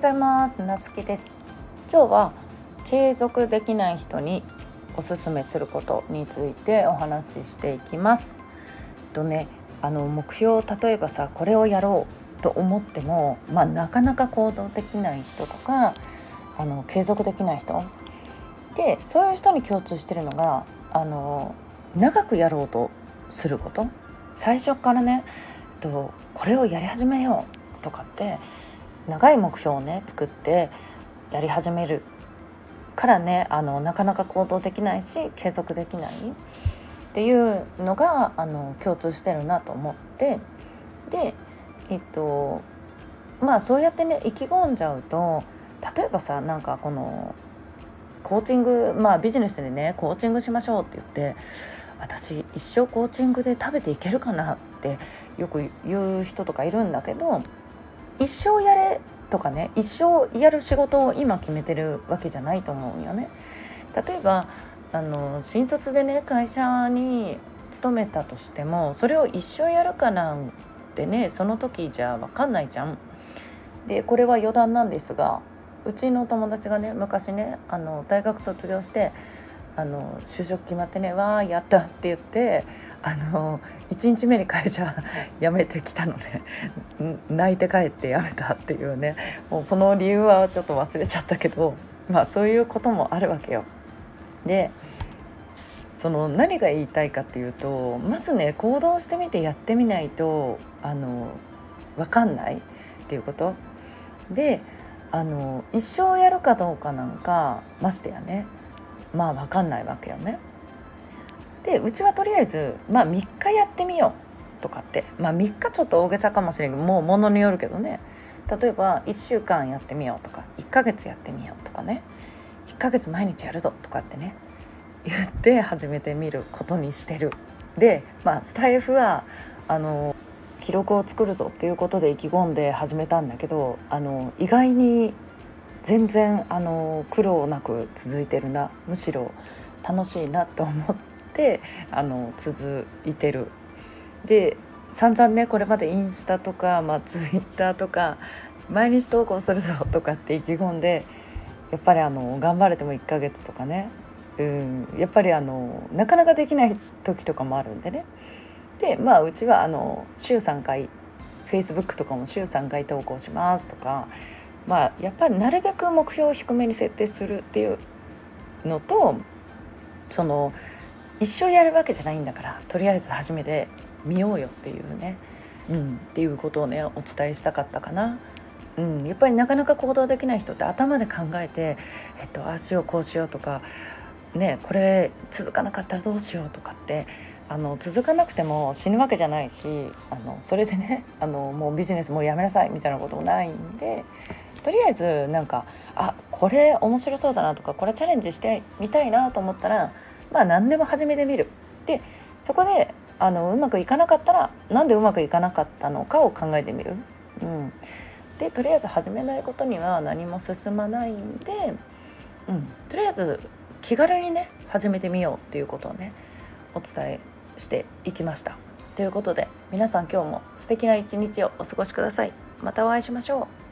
ございます。なつきです。今日は継続できない人におすすめすることについてお話ししていきます。とねあの目標例えばさこれをやろうと思ってもまあ、なかなか行動できない人とかあの継続できない人。でそういう人に共通してるのがあの長くやろうとすること。最初からねとこれをやり始めようとかって長い目標をね作ってやり始めるからねあのなかなか行動できないし継続できないっていうのがあの共通してるなと思ってでえっとまあそうやってね意気込んじゃうと例えばさなんかこのコーチングまあビジネスでねコーチングしましょうって言って私一生コーチングで食べていけるかなってよく言う人とかいるんだけど一生やれとかね一生やる仕事を今決めてるわけじゃないと思うよね。例えばあの新卒でね会社に勤めたとしてもそれを一生やるかなんてねその時じゃ分かんないじゃん。でこれは余談なんですがうちの友達がね昔ねあの大学卒業してあの就職決まってね「わーやった」って言ってあの1日目に会社 辞めてきたのね。泣いて帰って辞めたっていうね。もうその理由はちょっと忘れちゃったけどまあそういうこともあるわけよ。でその何が言いたいかっていうとまずね行動してみてやってみないとあの分かんないっていうこと。であの一生やるかどうかなんかましてやね。まあ分かんないわけよね。でうちはとりあえずまあ3日やってみようとかってまあ3日ちょっと大げさかもしれんけどもうものによるけどね例えば1週間やってみようとか1ヶ月やってみようとかね1ヶ月毎日やるぞとかってね言って始めてみることにしてる。でまあスタイフはあの記録を作るぞっていうことで意気込んで始めたんだけどあの意外に全然あの苦労なく続いてるなむしろ楽しいなと思って あの続いてる。で散々ねこれまでインスタとか、まあ、ツイッターとか毎日投稿するぞとかって意気込んでやっぱりあの頑張れても1ヶ月とかねうんやっぱりあのなかなかできない時とかもあるんでねでまあうちはあの週3回 Facebook とかも週3回投稿しますとかまあやっぱりなるべく目標を低めに設定するっていうのとその一生やるわけじゃないんだからとりあえず初めて見ようよっていうね、うん、っていうことをねお伝えしたかったかな。うん、やっぱりなかなか行動できない人って頭で考えて、えっと、ああしようこうしようとか、ね、これ続かなかったらどうしようとかってあの続かなくても死ぬわけじゃないしあのそれでねあのもうビジネスもうやめなさいみたいなこともないんでとりあえずなんかあこれ面白そうだなとかこれチャレンジしてみたいなと思ったらまあ何でも始めてみる。でそこであのうまくいかなかったらなんでうまくいかなかったのかを考えてみる。うん、でとりあえず始めないことには何も進まないんで、うん、とりあえず気軽にね始めてみようっていうことをねお伝えしていきました。ということで皆さん今日も素敵な一日をお過ごしください。またお会いしましょう。